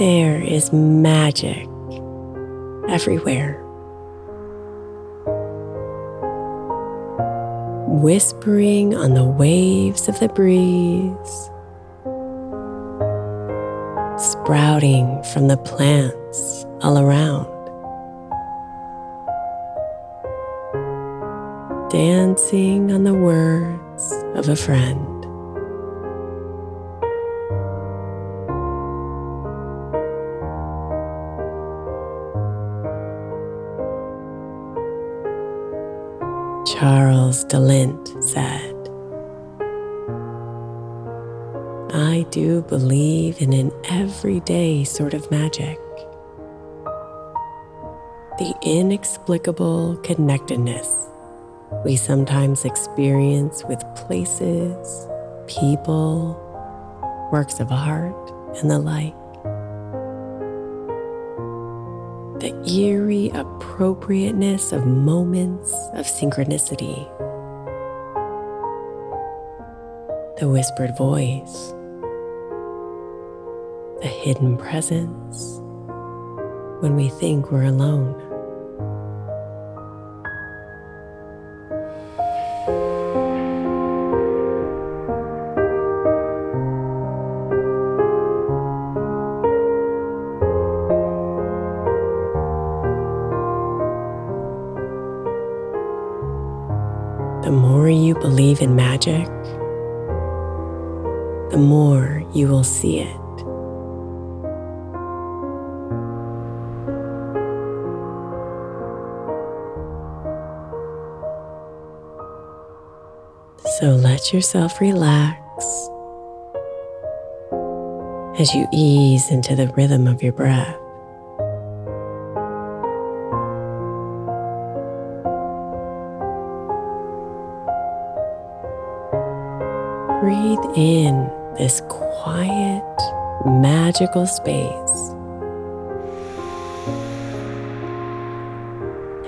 There is magic everywhere. Whispering on the waves of the breeze, sprouting from the plants all around, dancing on the words of a friend. Charles de Lint said, I do believe in an everyday sort of magic. The inexplicable connectedness we sometimes experience with places, people, works of art, and the like. The eerie appropriateness of moments of synchronicity, the whispered voice, the hidden presence. When we think we're alone. The more you believe in magic, the more you will see it. So let yourself relax as you ease into the rhythm of your breath. Breathe in this quiet, magical space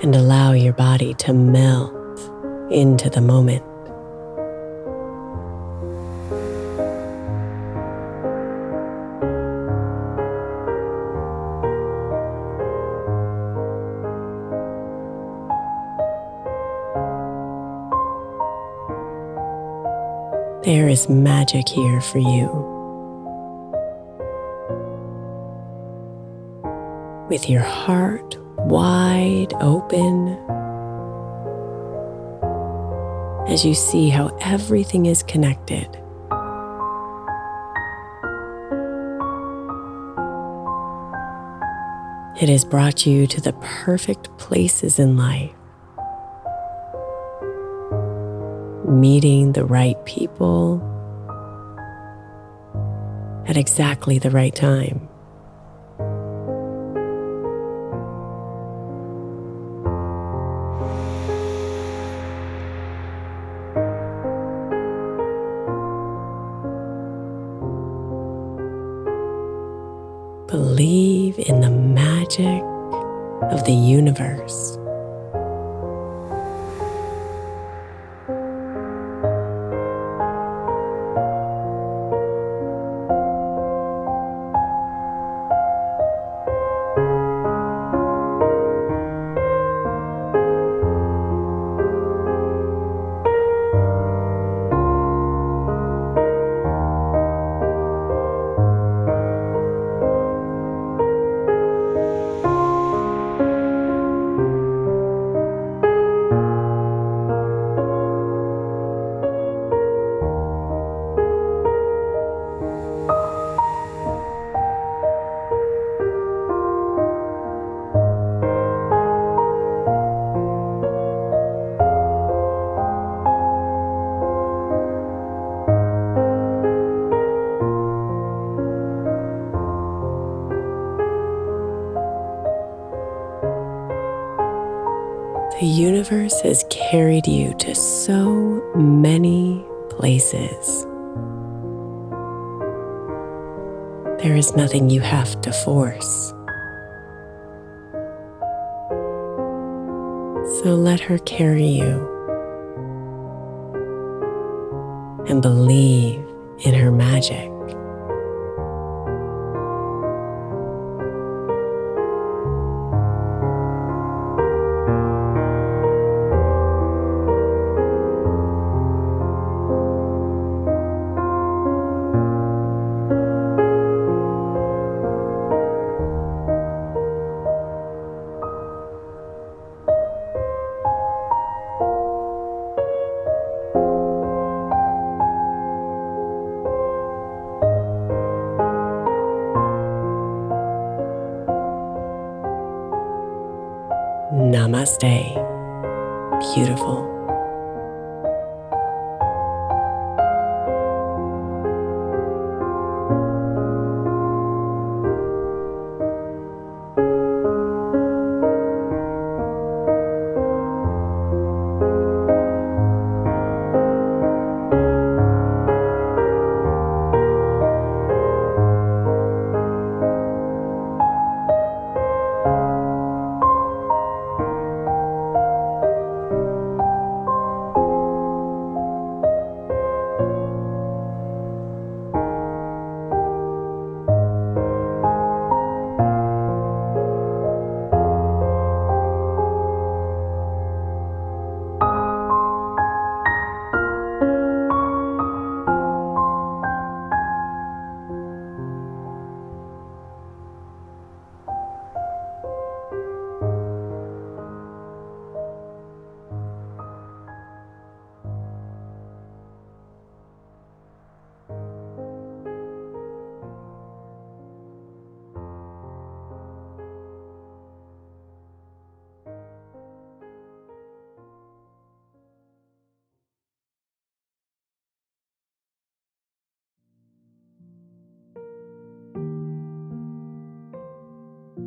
and allow your body to melt into the moment. There is magic here for you. With your heart wide open as you see how everything is connected. It has brought you to the perfect places in life, meeting the right people at exactly the right time. Believe in the magic of the universe. Universe has carried you to so many places. There is nothing you have to force. So let her carry you and believe in her magic. Namaste. Beautiful.